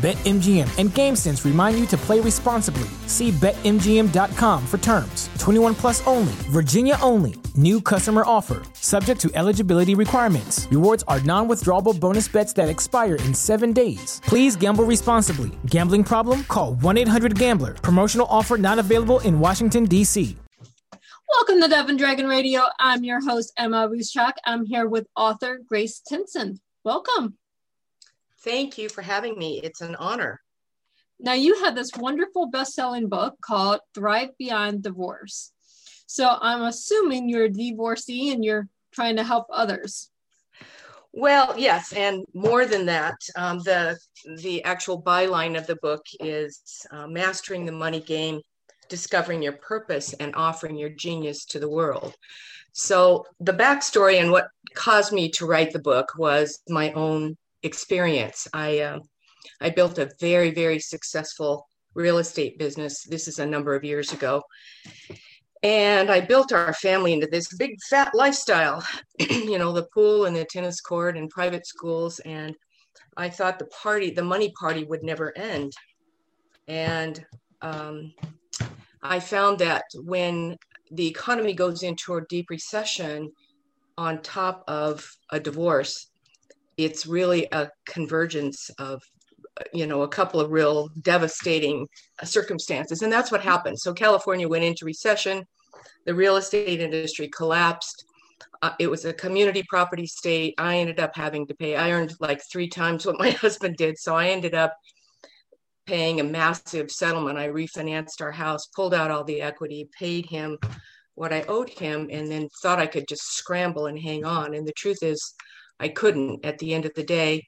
BetMGM and GameSense remind you to play responsibly. See BetMGM.com for terms. 21 plus only, Virginia only. New customer offer, subject to eligibility requirements. Rewards are non withdrawable bonus bets that expire in seven days. Please gamble responsibly. Gambling problem? Call 1 800 Gambler. Promotional offer not available in Washington, D.C. Welcome to Dove and Dragon Radio. I'm your host, Emma Ruscsak. I'm here with author Grace Tinsen. Welcome. Thank you for having me. It's an honor. Now, you had this wonderful best selling book called Thrive Beyond Divorce. So, I'm assuming you're a divorcee and you're trying to help others. Well, yes, and more than that, um, the the actual byline of the book is uh, mastering the money game, discovering your purpose, and offering your genius to the world. So the backstory and what caused me to write the book was my own experience. I uh, I built a very very successful real estate business. This is a number of years ago, and I built our family into this big fat lifestyle. you know, the pool and the tennis court and private schools, and I thought the party, the money party, would never end. And um, I found that when the economy goes into a deep recession, on top of a divorce, it's really a convergence of you know a couple of real devastating circumstances and that's what happened. So california went into recession the real estate industry collapsed uh, it was a community property state. I ended up having to pay i earned like three times what my husband did so i ended up paying a massive settlement. I refinanced our house pulled out all the equity paid him what i owed him and then thought i could just scramble and hang on. And the truth is I couldn't. At the end of the day,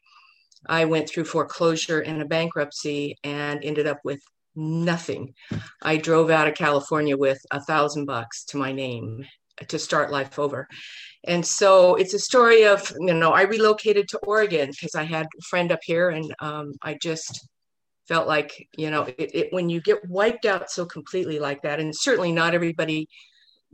I went through foreclosure and a bankruptcy and ended up with nothing. I drove out of California with a thousand bucks to my name to start life over. And so it's a story of, you know, I relocated to Oregon because I had a friend up here and um, I just felt like, you know, it, it, when you get wiped out so completely like that, and certainly not everybody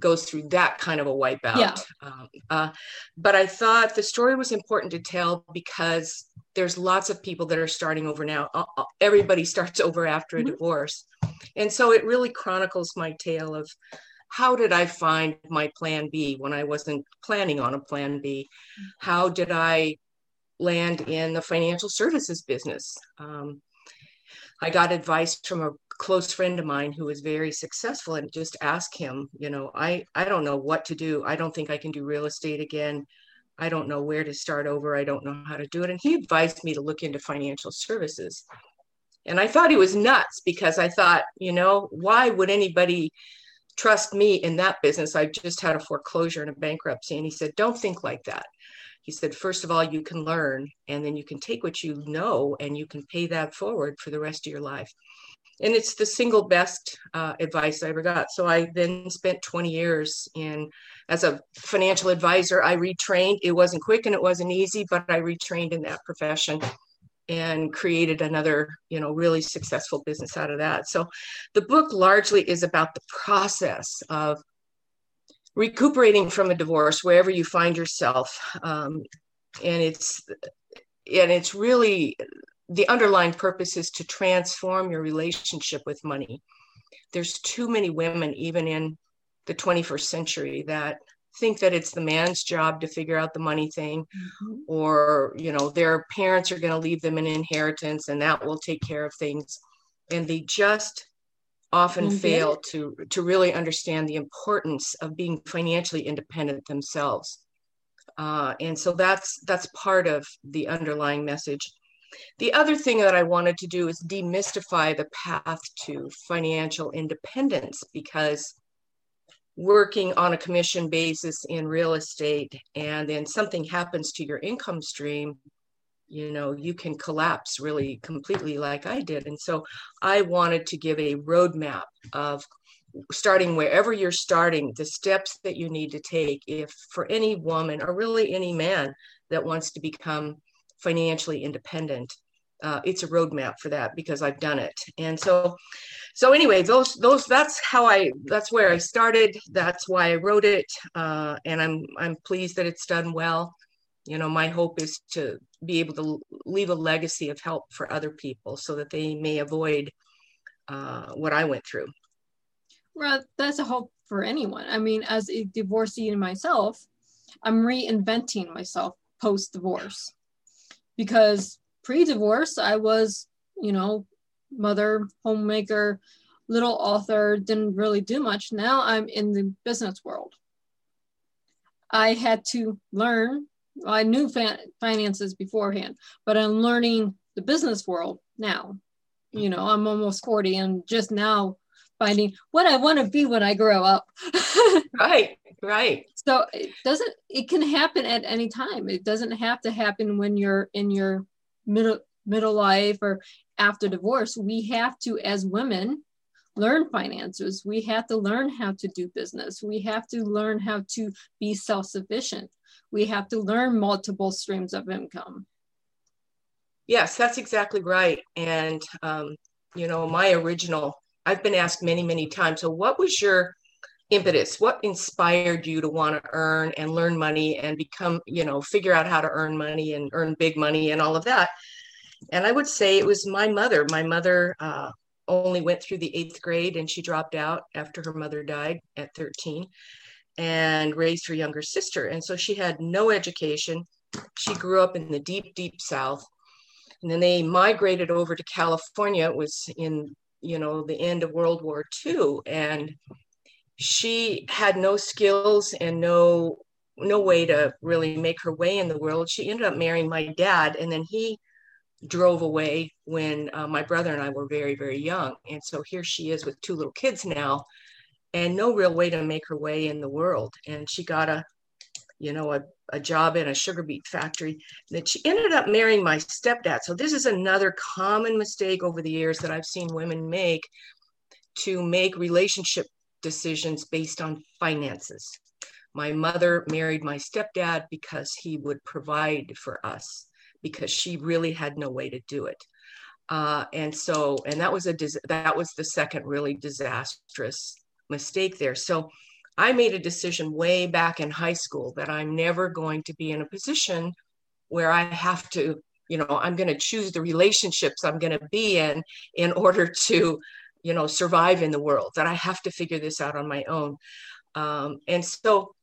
goes through that kind of a wipeout. Yeah. Um, uh, but I thought the story was important to tell because there's lots of people that are starting over now. Uh, everybody starts over after a mm-hmm. divorce. And so it really chronicles my tale of how did I find my plan B when I wasn't planning on a plan B? How did I land in the financial services business? Um, I got advice from a close friend of mine who was very successful and just ask him, you know, I, I don't know what to do. I don't think I can do real estate again. I don't know where to start over. I don't know how to do it. And he advised me to look into financial services. And I thought he was nuts because I thought, you know, why would anybody trust me in that business? I just had a foreclosure and a bankruptcy. And he said, don't think like that. He said, first of all, you can learn and then you can take what you know and you can pay that forward for the rest of your life and it's the single best uh, advice I ever got. So I then spent 20 years in as a financial advisor. I retrained. It wasn't quick and it wasn't easy, but I retrained in that profession and created another, you know, really successful business out of that. So the book largely is about the process of recuperating from a divorce wherever you find yourself. Um, and it's and it's really the underlying purpose is to transform your relationship with money. There's too many women, even in the 21st century, that think that it's the man's job to figure out the money thing mm-hmm. or you know their parents are going to leave them an inheritance and that will take care of things and they just often mm-hmm. fail to to really understand the importance of being financially independent themselves uh, and so that's that's part of the underlying message the other thing that I wanted to do is demystify the path to financial independence because working on a commission basis in real estate and then something happens to your income stream you know you can collapse really completely like i did. And so i wanted to give a roadmap of starting wherever you're starting the steps that you need to take if for any woman or really any man that wants to become financially independent uh, it's a roadmap for that because I've done it. And so, so anyway, those those that's how I that's where I started. That's why I wrote it, uh, and I'm I'm pleased that it's done well. You know, my hope is to be able to leave a legacy of help for other people so that they may avoid uh, what I went through. Well, that's a hope for anyone. I mean, as a divorcee myself, I'm reinventing myself post divorce because pre-divorce, I was, you know, mother, homemaker, little author, didn't really do much. Now I'm in the business world. I had to learn. I knew finances beforehand, but I'm learning the business world now. You know, I'm almost 40 and just now finding what I want to be when I grow up. right, right. So it doesn't, it can happen at any time. It doesn't have to happen when you're in your middle middle life or after divorce. We have to as women learn finances. We have to learn how to do business. We have to learn how to be self-sufficient. We have to learn multiple streams of income. Yes that's exactly right. And um, you know my original i've been asked many many times so what was your impetus. What inspired you to want to earn and learn money and become you know figure out how to earn money and earn big money and all of that? And i would say it was my mother. My mother uh, only went through the eighth grade and she dropped out after her mother died at 13 and raised her younger sister. And so she had no education. She grew up in the deep deep south. And then they migrated over to california. It was in you know the end of world war ii and she had no skills and no no way to really make her way in the world. She ended up marrying my dad, and then he drove away when uh, my brother and I were very, very young. And so here she is with two little kids now, and no real way to make her way in the world. And she got a, you know, a, a job in a sugar beet factory. That she ended up marrying my stepdad. So this is another common mistake over the years that I've seen women make to make relationship decisions based on finances. My mother married my stepdad because he would provide for us because she really had no way to do it. Uh, and so, and that was a that was the second really disastrous mistake there. So, I made a decision way back in high school that I'm never going to be in a position where I have to, you know, I'm going to choose the relationships I'm going to be in in order to you know survive in the world that i have to figure this out on my own. Um, and so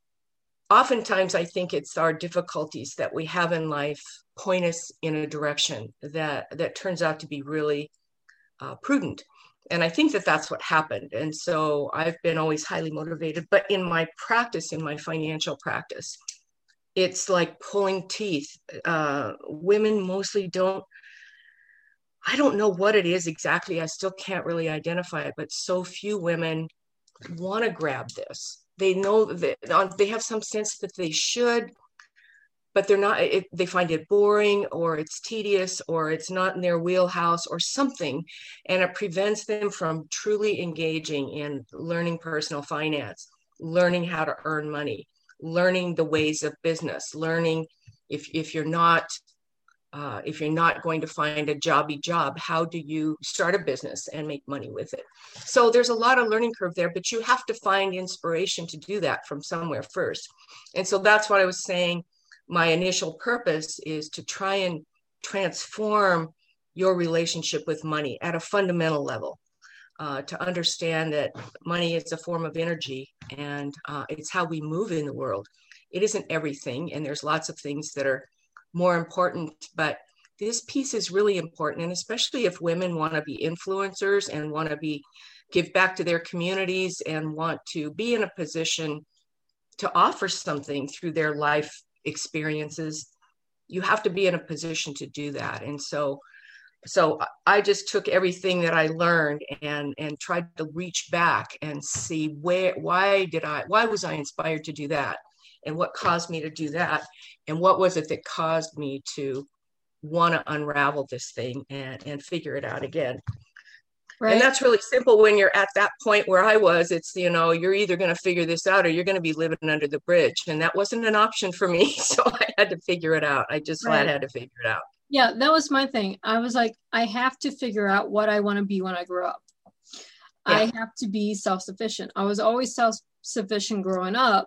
oftentimes i think it's our difficulties that we have in life point us in a direction that that turns out to be really uh, prudent. And i think that that's what happened. And so i've been always highly motivated but in my practice in my financial practice it's like pulling teeth. Uh, women mostly don't I don't know what it is exactly. I still can't really identify it, but so few women want to grab this. They know that they have some sense that they should, but they're not, it, they find it boring or it's tedious or it's not in their wheelhouse or something. And it prevents them from truly engaging in learning personal finance, learning how to earn money, learning the ways of business, learning if, if you're not uh, if you're not going to find a jobby job, how do you start a business and make money with it? So there's a lot of learning curve there, but you have to find inspiration to do that from somewhere first. And so that's what I was saying. My initial purpose is to try and transform your relationship with money at a fundamental level. Uh, to understand that money is a form of energy and uh, it's how we move in the world. It isn't everything, and there's lots of things that are more important, but this piece is really important. And especially if women want to be influencers and want to be give back to their communities and want to be in a position to offer something through their life experiences, you have to be in a position to do that. And so so I just took everything that I learned and and tried to reach back and see where why did I why was I inspired to do that and what caused me to do that and what was it that caused me to want to unravel this thing and and figure it out again Right. And that's really simple when you're at that point where I was. It's, you know, you're either going to figure this out or you're going to be living under the bridge. And that wasn't an option for me. So I had to figure it out. I just right. had to figure it out. Yeah, that was my thing. I was like, I have to figure out what I want to be when I grow up. Yeah. I have to be self sufficient. I was always self sufficient growing up.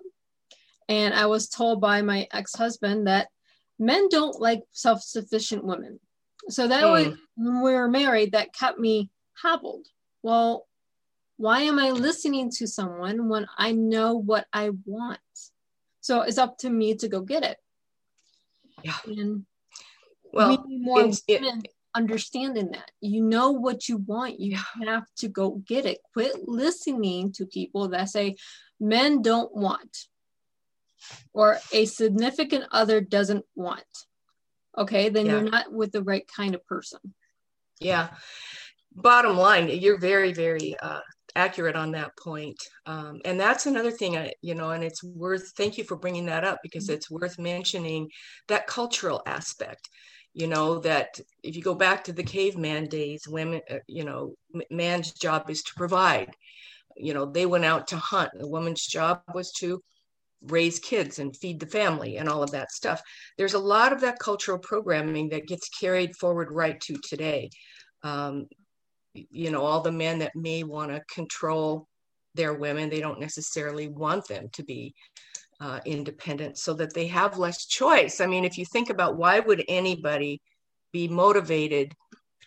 And I was told by my ex husband that men don't like self sufficient women. So that mm. was when we were married, that kept me hobbled. Well, why am I listening to someone when I know what I want? So it's up to me to go get it. Yeah. And well, we need more women it, understanding that. You know what you want, you have to go get it. Quit listening to people that say men don't want or a significant other doesn't want. Okay, then yeah. you're not with the right kind of person. Yeah bottom line, you're very, very uh, accurate on that point. Um, and that's another thing, I, you know, and it's worth, thank you for bringing that up because mm-hmm. it's worth mentioning that cultural aspect. You know, that if you go back to the caveman days, women, uh, you know, man's job is to provide. You know, they went out to hunt. The woman's job was to raise kids and feed the family and all of that stuff. There's a lot of that cultural programming that gets carried forward right to today. Um, you know all the men that may want to control their women they don't necessarily want them to be uh, independent so that they have less choice i mean if you think about why would anybody be motivated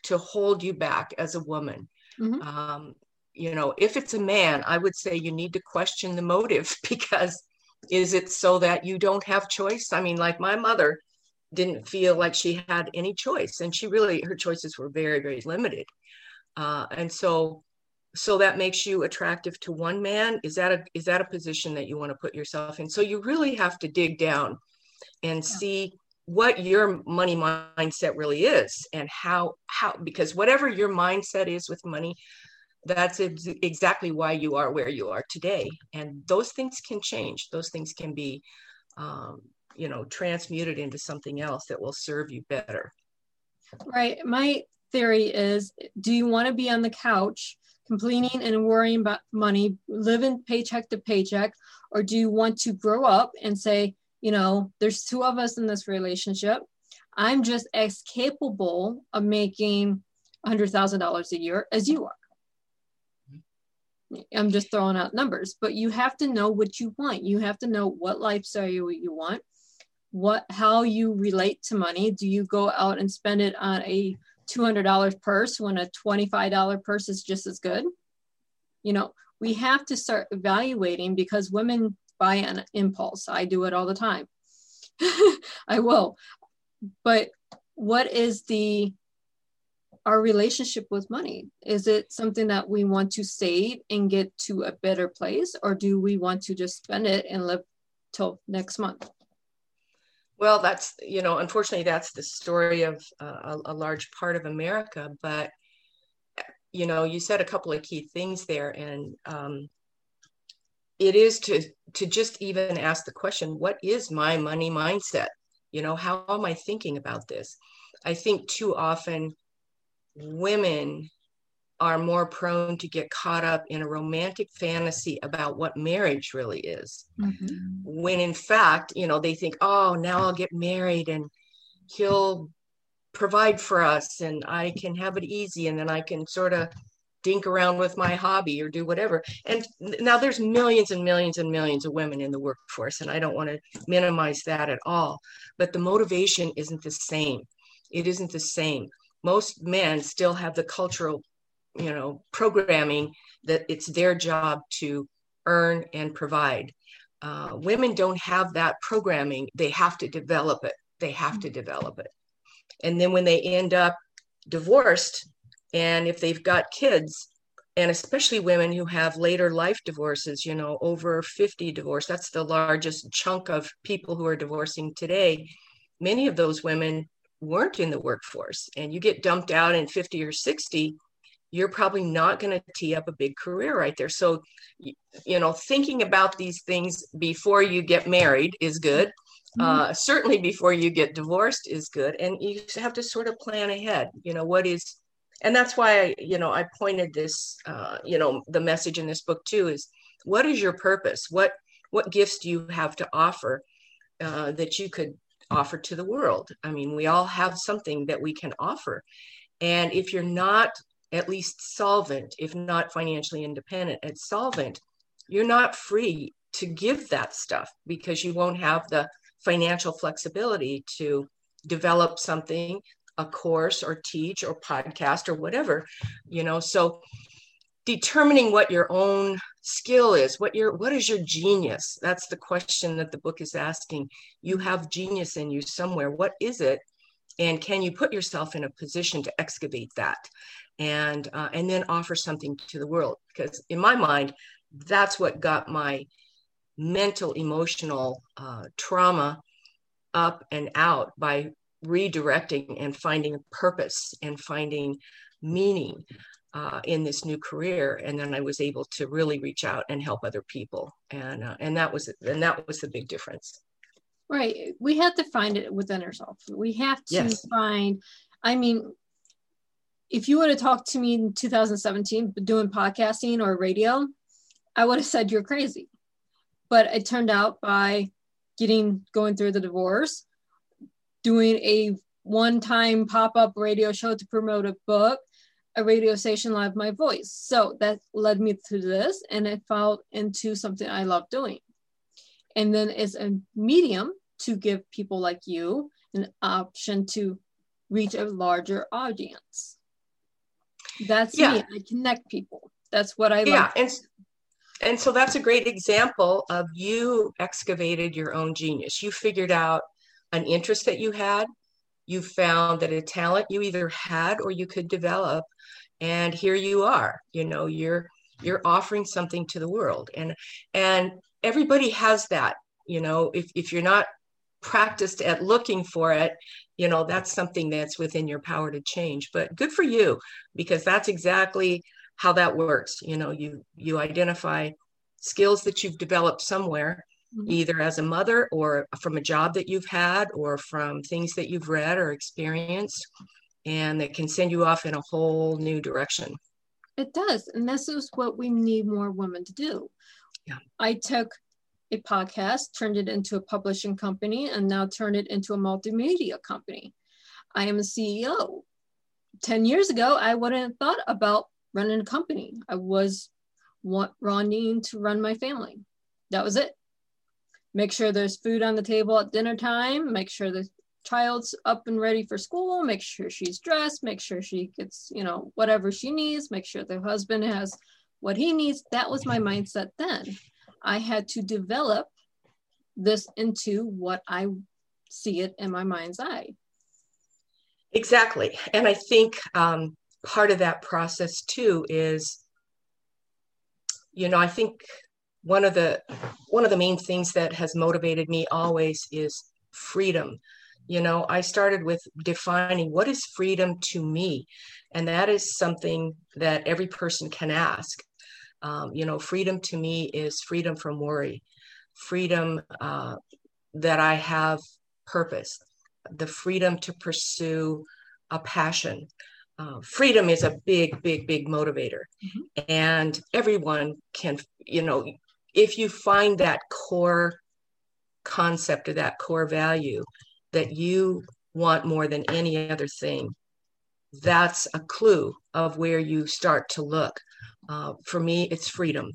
to hold you back as a woman mm-hmm. um, you know if it's a man i would say you need to question the motive because is it so that you don't have choice? I mean like my mother didn't feel like she had any choice and she really her choices were very very limited. Uh, and so so that makes you attractive to one man? Is that a is that a position that you want to put yourself in? So you really have to dig down and yeah. see what your money mindset really is and how how because whatever your mindset is with money that's ex- exactly why you are where you are today. And those things can change. Those things can be um, you know transmuted into something else that will serve you better. Right. My theory is do you want to be on the couch complaining and worrying about money, living paycheck to paycheck, or do you want to grow up and say, you know, there's two of us in this relationship. I'm just as capable of making $100,000 a year as you are. I'm just throwing out numbers, but you have to know what you want. You have to know what lifestyle you, you want, what how you relate to money. Do you go out and spend it on a $200 purse when a $25 purse is just as good? You know, we have to start evaluating because women buy an impulse. I do it all the time. I will. But what is the our relationship with money? Is it something that we want to save and get to a better place or do we want to just spend it and live till next month? Well, that's, you know, unfortunately, that's the story of uh, a, a, large part of America. But, you know, you said a couple of key things there. And um, it is to, to just even ask the question what is my money mindset? You know, how am I thinking about this? I think too often women are more prone to get caught up in a romantic fantasy about what marriage really is. Mm-hmm. When in fact, you know, they think, oh, now I'll get married and he'll provide for us and I can have it easy and then I can sort of dink around with my hobby or do whatever. And now there's millions and millions and millions of women in the workforce, and I don't want to minimize that at all. But the motivation isn't the same. It isn't the same. Most men still have the cultural you know programming that it's their job to earn and provide. Uh, women don't have that programming. They have to develop it. They have to develop it. And then when they end up divorced and if they've got kids and especially women who have later life divorces you know over 50 divorce that's the largest chunk of people who are divorcing today. Many of those women weren't in the workforce and you get dumped out in 50 or 60 you're probably not going to tee up a big career right there. So you know thinking about these things before you get married is good. Mm-hmm. uh, certainly before you get divorced is good and you have to sort of plan ahead you know what is and that's why I, you know i pointed this uh, you know the message in this book too is what is your purpose? What what gifts do you have to offer uh, that you could offer to the world. I mean we all have something that we can offer. And if you're not at least solvent if not financially independent and solvent you're not free to give that stuff because you won't have the financial flexibility to develop something a course or teach or podcast or whatever you know? So determining what your own skill is what your what is your genius? That's the question that the book is asking. You have genius in you somewhere. What is it? And can you put yourself in a position to excavate that and uh, and then offer something to the world? Because in my mind that's what got my mental emotional uh, trauma up and out by redirecting and finding purpose and finding meaning uh, in this new career and then i was able to really reach out and help other people and uh, and that was and that was the big difference. Right we have to find it within ourselves. We have to yes. find i mean if you would have talked to me in 2017 doing podcasting or radio i would have said you're crazy. But it turned out by getting going through the divorce doing a one-time pop-up radio show to promote a book a radio station live my voice. So that led me to this and it fell into something i love doing. And then it's a medium to give people like you an option to reach a larger audience. That's yeah. me i connect people. That's what i yeah and and so that's a great example of you excavated your own genius. You figured out an interest that you had you found that a talent you either had or you could develop and here you are you know you're you're offering something to the world. And and everybody has that you know if, if you're not practiced at looking for it you know that's something that's within your power to change. But good for you because that's exactly how that works. You know you you identify skills that you've developed somewhere mm-hmm. either as a mother or from a job that you've had or from things that you've read or experienced and that can send you off in a whole new direction. It does and this is what we need more women to do. Yeah. I took a podcast turned it into a publishing company and now turned it into a multimedia company. I am a ceo 10 years ago i wouldn't have thought about running a company. I was wanting to run my family. That was it make sure there's food on the table at dinner time, make sure the child's up and ready for school, make sure she's dressed, make sure she gets, you know, whatever she needs, make sure the husband has what he needs. That was my mindset then. I had to develop this into what I see it in my mind's eye. Exactly. And I think um, part of that process too is, you know, I think one of the one of the main things that has motivated me always is freedom. You know i started with defining what is freedom to me and that is something that every person can ask. Um, you know freedom to me is freedom from worry freedom uh, that i have purpose the freedom to pursue a passion. Uh, freedom is a big big big motivator. Mm-hmm. and everyone can you know if you find that core concept or that core value that you want more than any other thing, that's a clue of where you start to look. Uh, for me, it's freedom.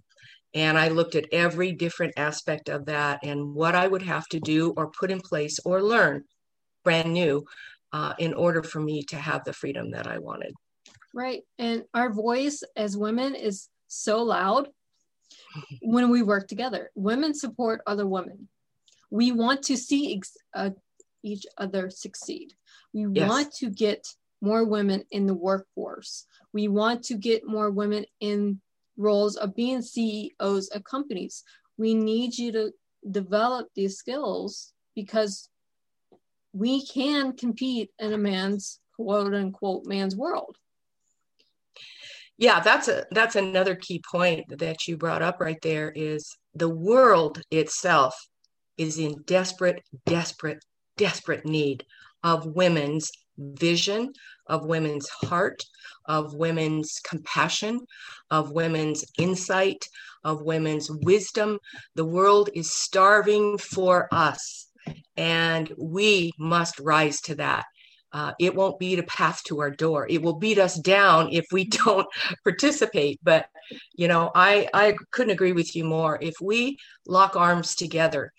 And I looked at every different aspect of that and what I would have to do or put in place or learn brand new uh, in order for me to have the freedom that I wanted. Right. And our voice as women is so loud when we work together. Women support other women. We want to see ex- uh, each other succeed. We yes. want to get more women in the workforce. We want to get more women in roles of being CEOs of companies. We need you to develop these skills because we can compete in a man's quote unquote man's world. Yeah, that's a that's another key point that you brought up right there is the world itself is in desperate, desperate, desperate need of women's vision, of women's heart, of women's compassion, of women's insight, of women's wisdom. The world is starving for us, and we must rise to that. Uh, it won't beat a path to our door. It will beat us down if we don't participate. But you know, I I couldn't agree with you more. If we lock arms together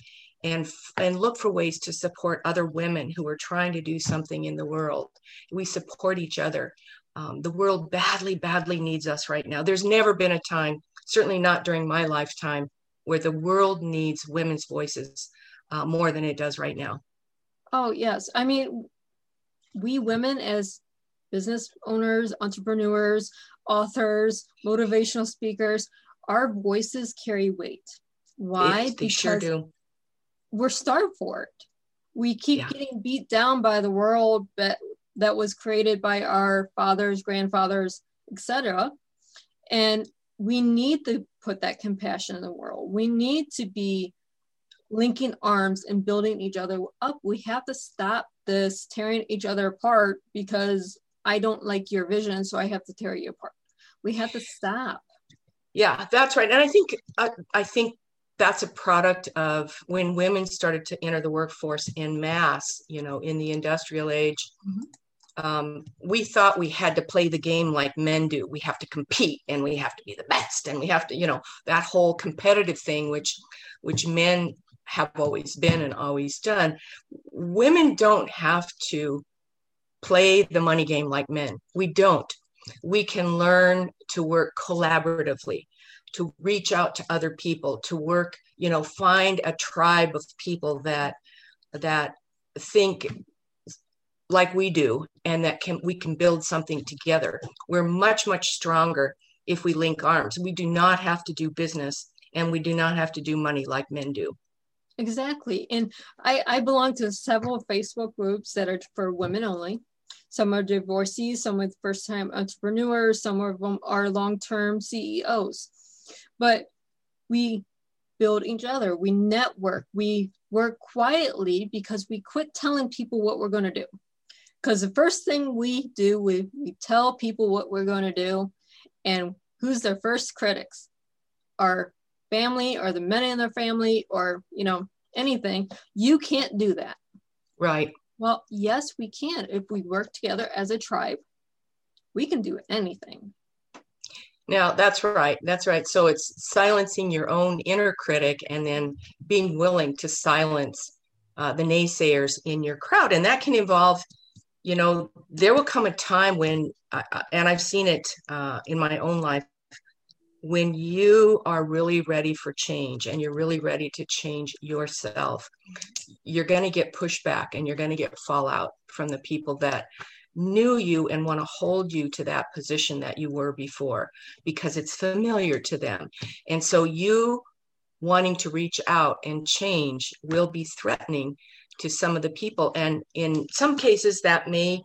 and and look for ways to support other women who are trying to do something in the world, we support each other. Um, the world badly, badly needs us right now. There's never been a time, certainly not during my lifetime, where the world needs women's voices uh, more than it does right now. Oh yes, I mean we women as business owners, entrepreneurs, authors, motivational speakers, our voices carry weight. Why? They because sure do. we're starved for it. We keep yeah. getting beat down by the world that that was created by our fathers, grandfathers, etc. And we need to put that compassion in the world. We need to be linking arms and building each other up. We have to stop this tearing each other apart because I don't like your vision, so I have to tear you apart. We have to stop. Yeah, that's right. And I think I, I think that's a product of when women started to enter the workforce in mass, you know, in the industrial age. Mm-hmm. Um, we thought we had to play the game like men do. We have to compete and we have to be the best and we have to, you know, that whole competitive thing, which which men have always been and always done. Women don't have to play the money game like men. We don't. We can learn to work collaboratively, to reach out to other people, to work, you know, find a tribe of people that that think like we do and that can we can build something together. We're much much stronger if we link arms. We do not have to do business and we do not have to do money like men do. Exactly. And I, I belong to several Facebook groups that are for women only. Some are divorcees, some are first time entrepreneurs, some of them are long term CEOs. But we build each other, we network, we work quietly because we quit telling people what we're going to do. Because the first thing we do, we, we tell people what we're going to do, and who's their first critics? Our family or the men in their family or you know anything you can't do that. Right. Well yes we can. If we work together as a tribe we can do anything. Now that's right. That's right. So it's silencing your own inner critic and then being willing to silence uh, the naysayers in your crowd. And that can involve you know there will come a time when uh, and i've seen it uh, in my own life when you are really ready for change and you're really ready to change yourself, you're going to get pushback and you're going to get fallout from the people that knew you and want to hold you to that position that you were before because it's familiar to them. And so you wanting to reach out and change will be threatening to some of the people and in some cases that may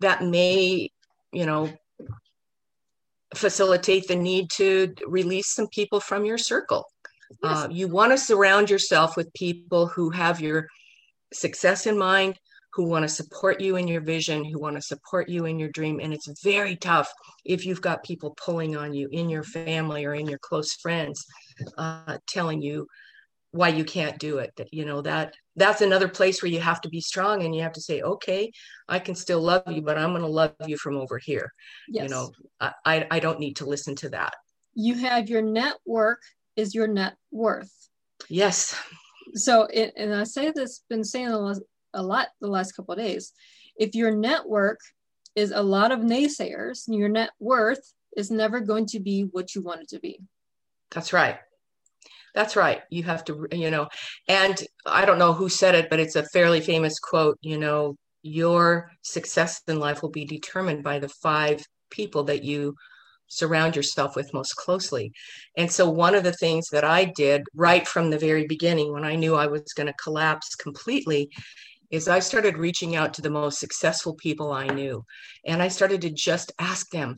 that may you know facilitate the need to release some people from your circle. Yes. Uh, you want to surround yourself with people who have your success in mind, who want to support you in your vision, who want to support you in your dream. And it's very tough if you've got people pulling on you in your family or in your close friends, uh, telling you why you can't do it that you know that that's another place where you have to be strong and you have to say okay i can still love you but i'm going to love you from over here. Yes. you know I, I don't need to listen to that. You have your network is your net worth. Yes. So it, and i say this been saying a lot, a lot the last couple of days if your network is a lot of naysayers your net worth is never going to be what you want it to be. That's right that's right. You have to, you know, and I don't know who said it, but it's a fairly famous quote, you know, your success in life will be determined by the five people that you surround yourself with most closely. And so, one of the things that I did right from the very beginning when I knew I was going to collapse completely is I started reaching out to the most successful people I knew. And I started to just ask them,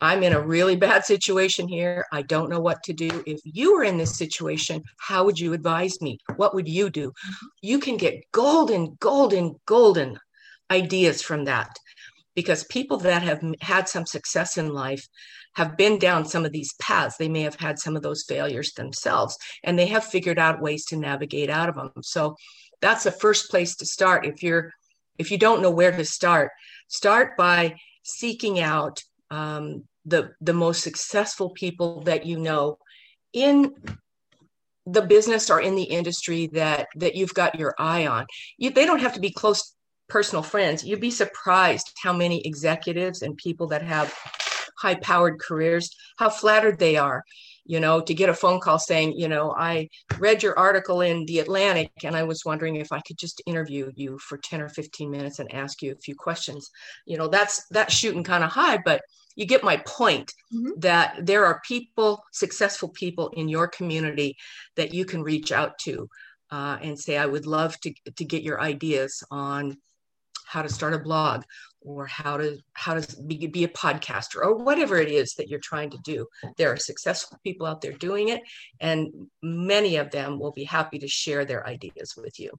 I'm in a really bad situation here. I don't know what to do. If you were in this situation, how would you advise me? What would you do? Mm-hmm. You can get golden, golden, golden ideas from that because people that have had some success in life have been down some of these paths. They may have had some of those failures themselves and they have figured out ways to navigate out of them. So that's the first place to start. If you're if you don't know where to start, start by seeking out um, the the most successful people that you know in the business or in the industry that that you've got your eye on. You, they don't have to be close personal friends. You'd be surprised how many executives and people that have high powered careers how flattered they are you know, to get a phone call saying, you know, I read your article in the Atlantic and I was wondering if I could just interview you for 10 or 15 minutes and ask you a few questions. You know, that's that's shooting kind of high, but you get my point mm-hmm. that there are people, successful people in your community that you can reach out to uh, and say, I would love to, to get your ideas on how to start a blog or how to how to be, be a podcaster or whatever it is that you're trying to do. There are successful people out there doing it and many of them will be happy to share their ideas with you.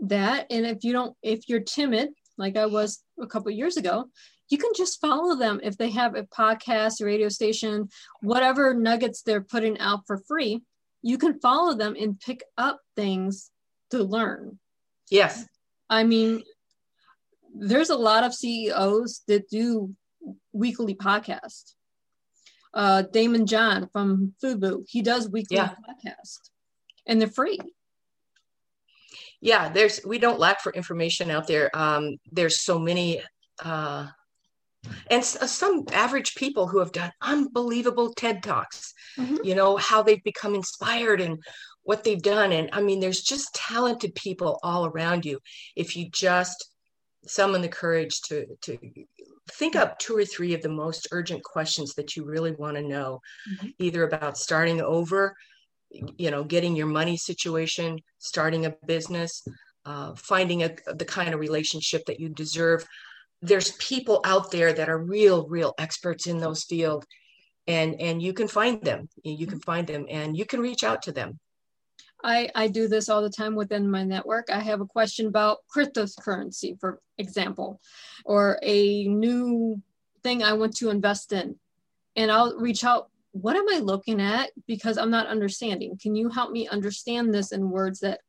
That and if you don't if you're timid like i was a couple years ago you can just follow them if they have a podcast a radio station whatever nuggets they're putting out for free you can follow them and pick up things to learn. Yes. I mean there's a lot of CEOs that do weekly podcasts. Uh, Daymond John from Fubu, he does weekly yeah. podcast, and they're free. Yeah, there's we don't lack for information out there. Um, there's so many, uh, and uh, some average people who have done unbelievable TED talks. Mm-hmm. You know how they've become inspired and what they've done, and I mean, there's just talented people all around you if you just summon the courage to to think up two or three of the most urgent questions that you really want to know mm-hmm. either about starting over you know getting your money situation starting a business uh, finding a, the kind of relationship that you deserve. There's people out there that are real real experts in those fields and and you can find them you can find them and you can reach out to them I, I do this all the time within my network. I have a question about cryptocurrency, for example, or a new thing I want to invest in. And I'll reach out, what am I looking at? Because I'm not understanding. Can you help me understand this in words that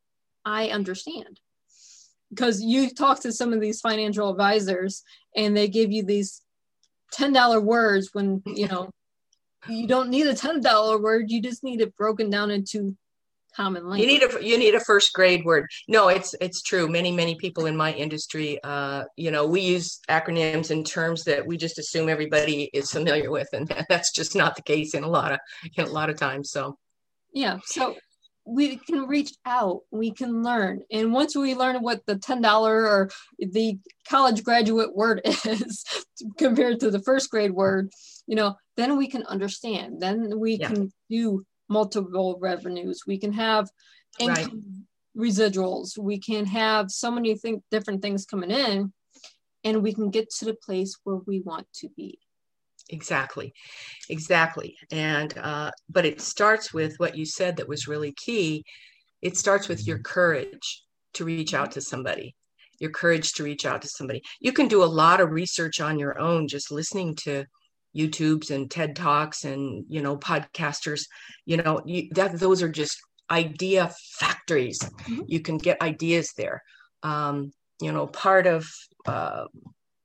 I understand? Because you talk to some of these financial advisors and they give you these $10 words when, you know, you don't need a $10 word, you just need it broken down into common language. You need a you need a first grade word. No, it's it's true. Many many people in my industry, uh, you know, we use acronyms and terms that we just assume everybody is familiar with, and that's just not the case in a lot of in a lot of times. So, yeah. So we can reach out we can learn and once we learn what the $10 or the college graduate word is compared to the first grade word you know then we can understand then we yeah. can do multiple revenues. We can have income right. residuals. We can have so many think, different things coming in, and we can get to the place where we want to be. Exactly, exactly. And uh, but it starts with what you said that was really key. It starts with your courage to reach out to somebody your courage to reach out to somebody. You can do a lot of research on your own just listening to YouTubes and TED Talks and you know podcasters. You know you, that those are just idea factories. Mm-hmm. You can get ideas there. Um, you know, part of uh,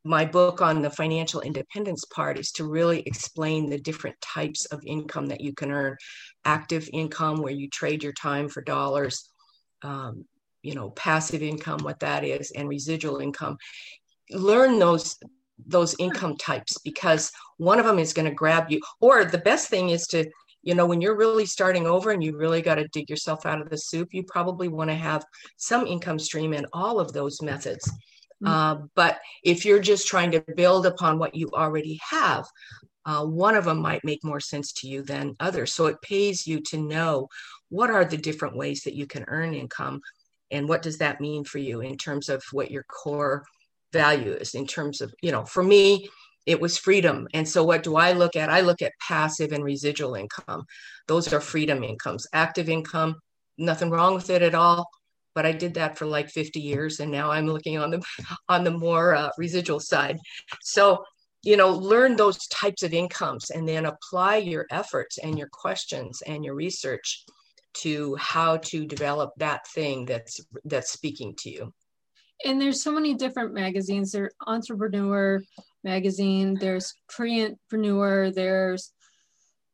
my book on the financial independence part is to really explain the different types of income that you can earn. Active income, where you trade your time for dollars. Um, you know, passive income, what that is, and residual income. Learn those those income types because one of them is going to grab you. Or the best thing is to you know when you're really starting over and you really got to dig yourself out of the soup you probably want to have some income stream in all of those methods. Mm-hmm. uh, but if you're just trying to build upon what you already have uh, one of them might make more sense to you than others. So it pays you to know what are the different ways that you can earn income and what does that mean for you in terms of what your core value is in terms of you know for me it was freedom. And so what do i look at? I look at passive and residual income. Those are freedom incomes. Active income nothing wrong with it at all but i did that for like 50 years and now i'm looking on the on the more uh, residual side. So you know learn those types of incomes and then apply your efforts and your questions and your research to how to develop that thing that's that's speaking to you and there's so many different magazines. There's entrepreneur magazine there's pre-entrepreneur there's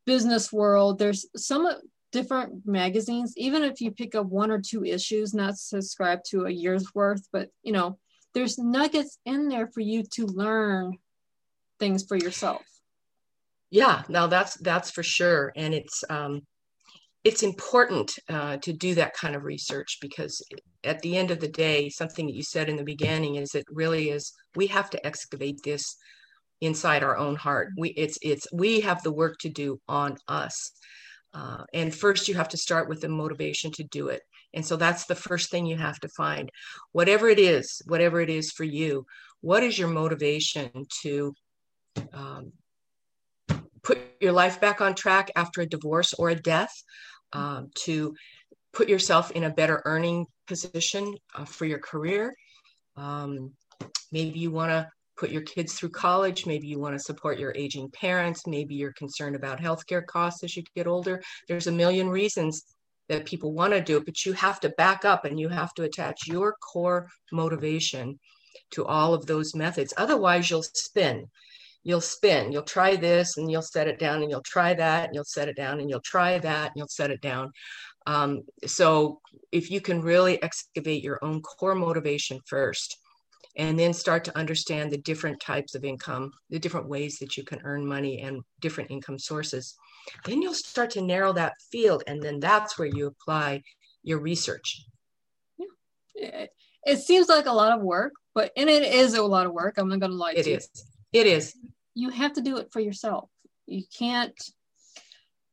business world. There's some different magazines. Even if you pick up one or two issues not subscribe to a year's worth but you know there's nuggets in there for you to learn things for yourself. Yeah now that's that's for sure. And it's um it's important uh, to do that kind of research because at the end of the day something that you said in the beginning is it really is we have to excavate this inside our own heart. We it's it's we have the work to do on us. Uh, and first you have to start with the motivation to do it. And so that's the first thing you have to find. Whatever it is whatever it is for you what is your motivation to um, put your life back on track after a divorce or a death, um, to put yourself in a better earning position uh, for your career. Um, maybe you want to put your kids through college. Maybe you want to support your aging parents. Maybe you're concerned about healthcare costs as you get older. There's a million reasons that people want to do it, but you have to back up and you have to attach your core motivation to all of those methods. Otherwise, you'll spin you'll spin. You'll try this and you'll set it down and you'll try that and you'll set it down and you'll try that and you'll set it down. Um, so if you can really excavate your own core motivation first and then start to understand the different types of income, the different ways that you can earn money and different income sources, then you'll start to narrow that field. And then that's where you apply your research. Yeah. It seems like a lot of work, but and it is a lot of work. I'm not going to lie to you. It is. You have to do it for yourself. You can't,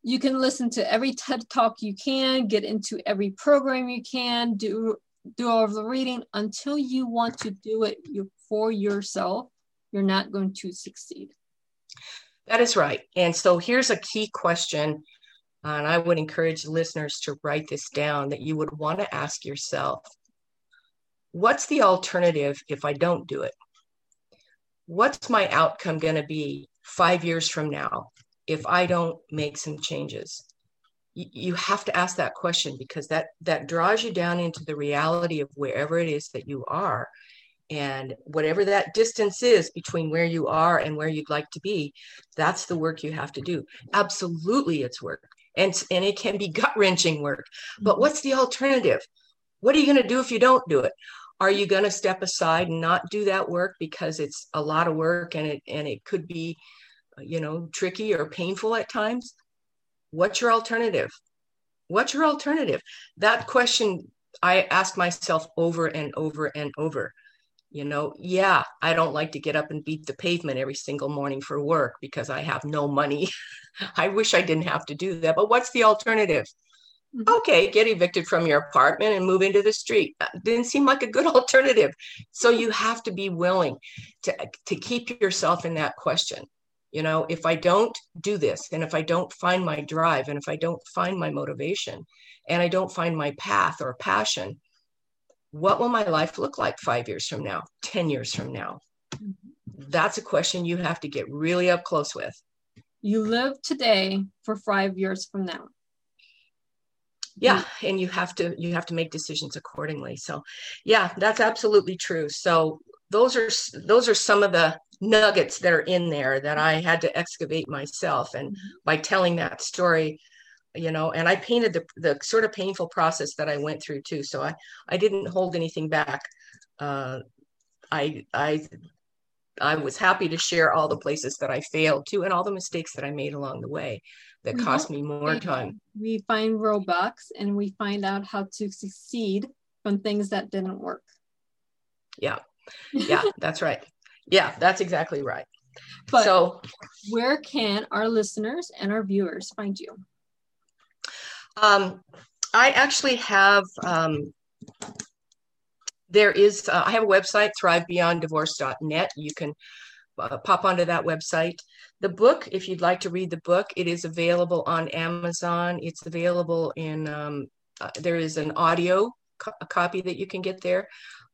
you can listen to every TED talk you can, get into every program you can, do do all of the reading until you want to do it for yourself, you're not going to succeed. That is right. And so here's a key question, uh, and I would encourage listeners to write this down that you would want to ask yourself What's the alternative if I don't do it? What's my outcome going to be five years from now if I don't make some changes? You, have to ask that question because that that draws you down into the reality of wherever it is that you are. And whatever that distance is between where you are and where you'd like to be that's the work you have to do. Absolutely it's work. And and it can be gut wrenching work. But mm-hmm. what's the alternative? What are you going to do if you don't do it are you going to step aside and not do that work? Because it's a lot of work and it and it could be you know tricky or painful at times. What's your alternative? What's your alternative? That question i ask myself over and over and over. You know yeah i don't like to get up and beat the pavement every single morning for work because i have no money. I wish i didn't have to do that but what's the alternative. Okay, get evicted from your apartment and move into the street. Didn't seem like a good alternative. So you have to be willing to, to keep yourself in that question. You know, if I don't do this, and if I don't find my drive, and if I don't find my motivation, and I don't find my path or passion, what will my life look like five years from now, 10 years from now? Mm-hmm. That's a question you have to get really up close with. You live today for five years from now yeah and you have to you have to make decisions accordingly. So yeah that's absolutely true. So those are those are some of the nuggets that are in there that i had to excavate myself. And mm-hmm. by telling that story you know and i painted the, the sort of painful process that i went through too. So i i didn't hold anything back. Uh, i i i was happy to share all the places that i failed to and all the mistakes that i made along the way that we cost me more time. We find roadblocks and we find out how to succeed from things that didn't work. Yeah. Yeah, that's right. Yeah, that's exactly right. But so where can our listeners and our viewers find you? Um, I actually have um, there is, uh, I have a website, thrivebeyonddivorce.net. You can uh, pop onto that website. The book, if you'd like to read the book, it is available on Amazon. It's available in, um, uh, there is an audio co- copy that you can get there,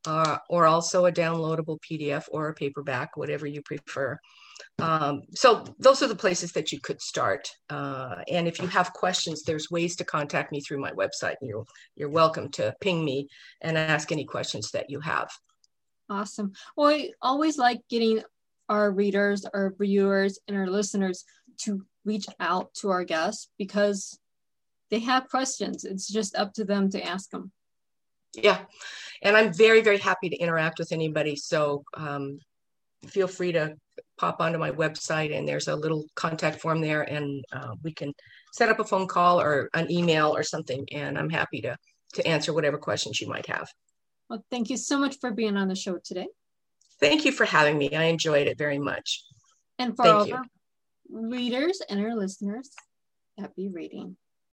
uh, or also a downloadable PDF or a paperback, whatever you prefer. Um, so those are the places that you could start. Uh, and if you have questions, there's ways to contact me through my website. You're, you're welcome to ping me and ask any questions that you have. Awesome. Well, I always like getting our readers, our viewers, and our listeners to reach out to our guests because they have questions. It's just up to them to ask them. Yeah. And I'm very, very happy to interact with anybody. So um, feel free to pop onto my website and there's a little contact form there and uh, we can set up a phone call or an email or something and i'm happy to to answer whatever questions you might have well thank you so much for being on the show today thank you for having me. I enjoyed it very much. And for thank all you. our readers and our listeners happy reading